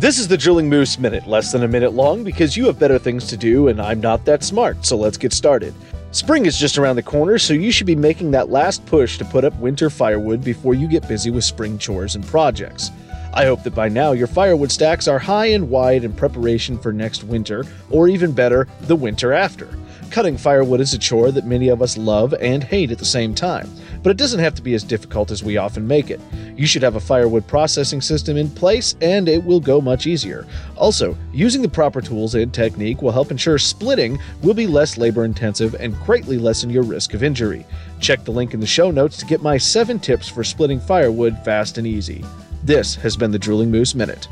This is the Drooling Moose Minute, less than a minute long because you have better things to do and I'm not that smart, so let's get started. Spring is just around the corner, so you should be making that last push to put up winter firewood before you get busy with spring chores and projects. I hope that by now your firewood stacks are high and wide in preparation for next winter, or even better, the winter after. Cutting firewood is a chore that many of us love and hate at the same time, but it doesn't have to be as difficult as we often make it. You should have a firewood processing system in place and it will go much easier. Also, using the proper tools and technique will help ensure splitting will be less labor intensive and greatly lessen your risk of injury. Check the link in the show notes to get my 7 tips for splitting firewood fast and easy. This has been the Drooling Moose Minute.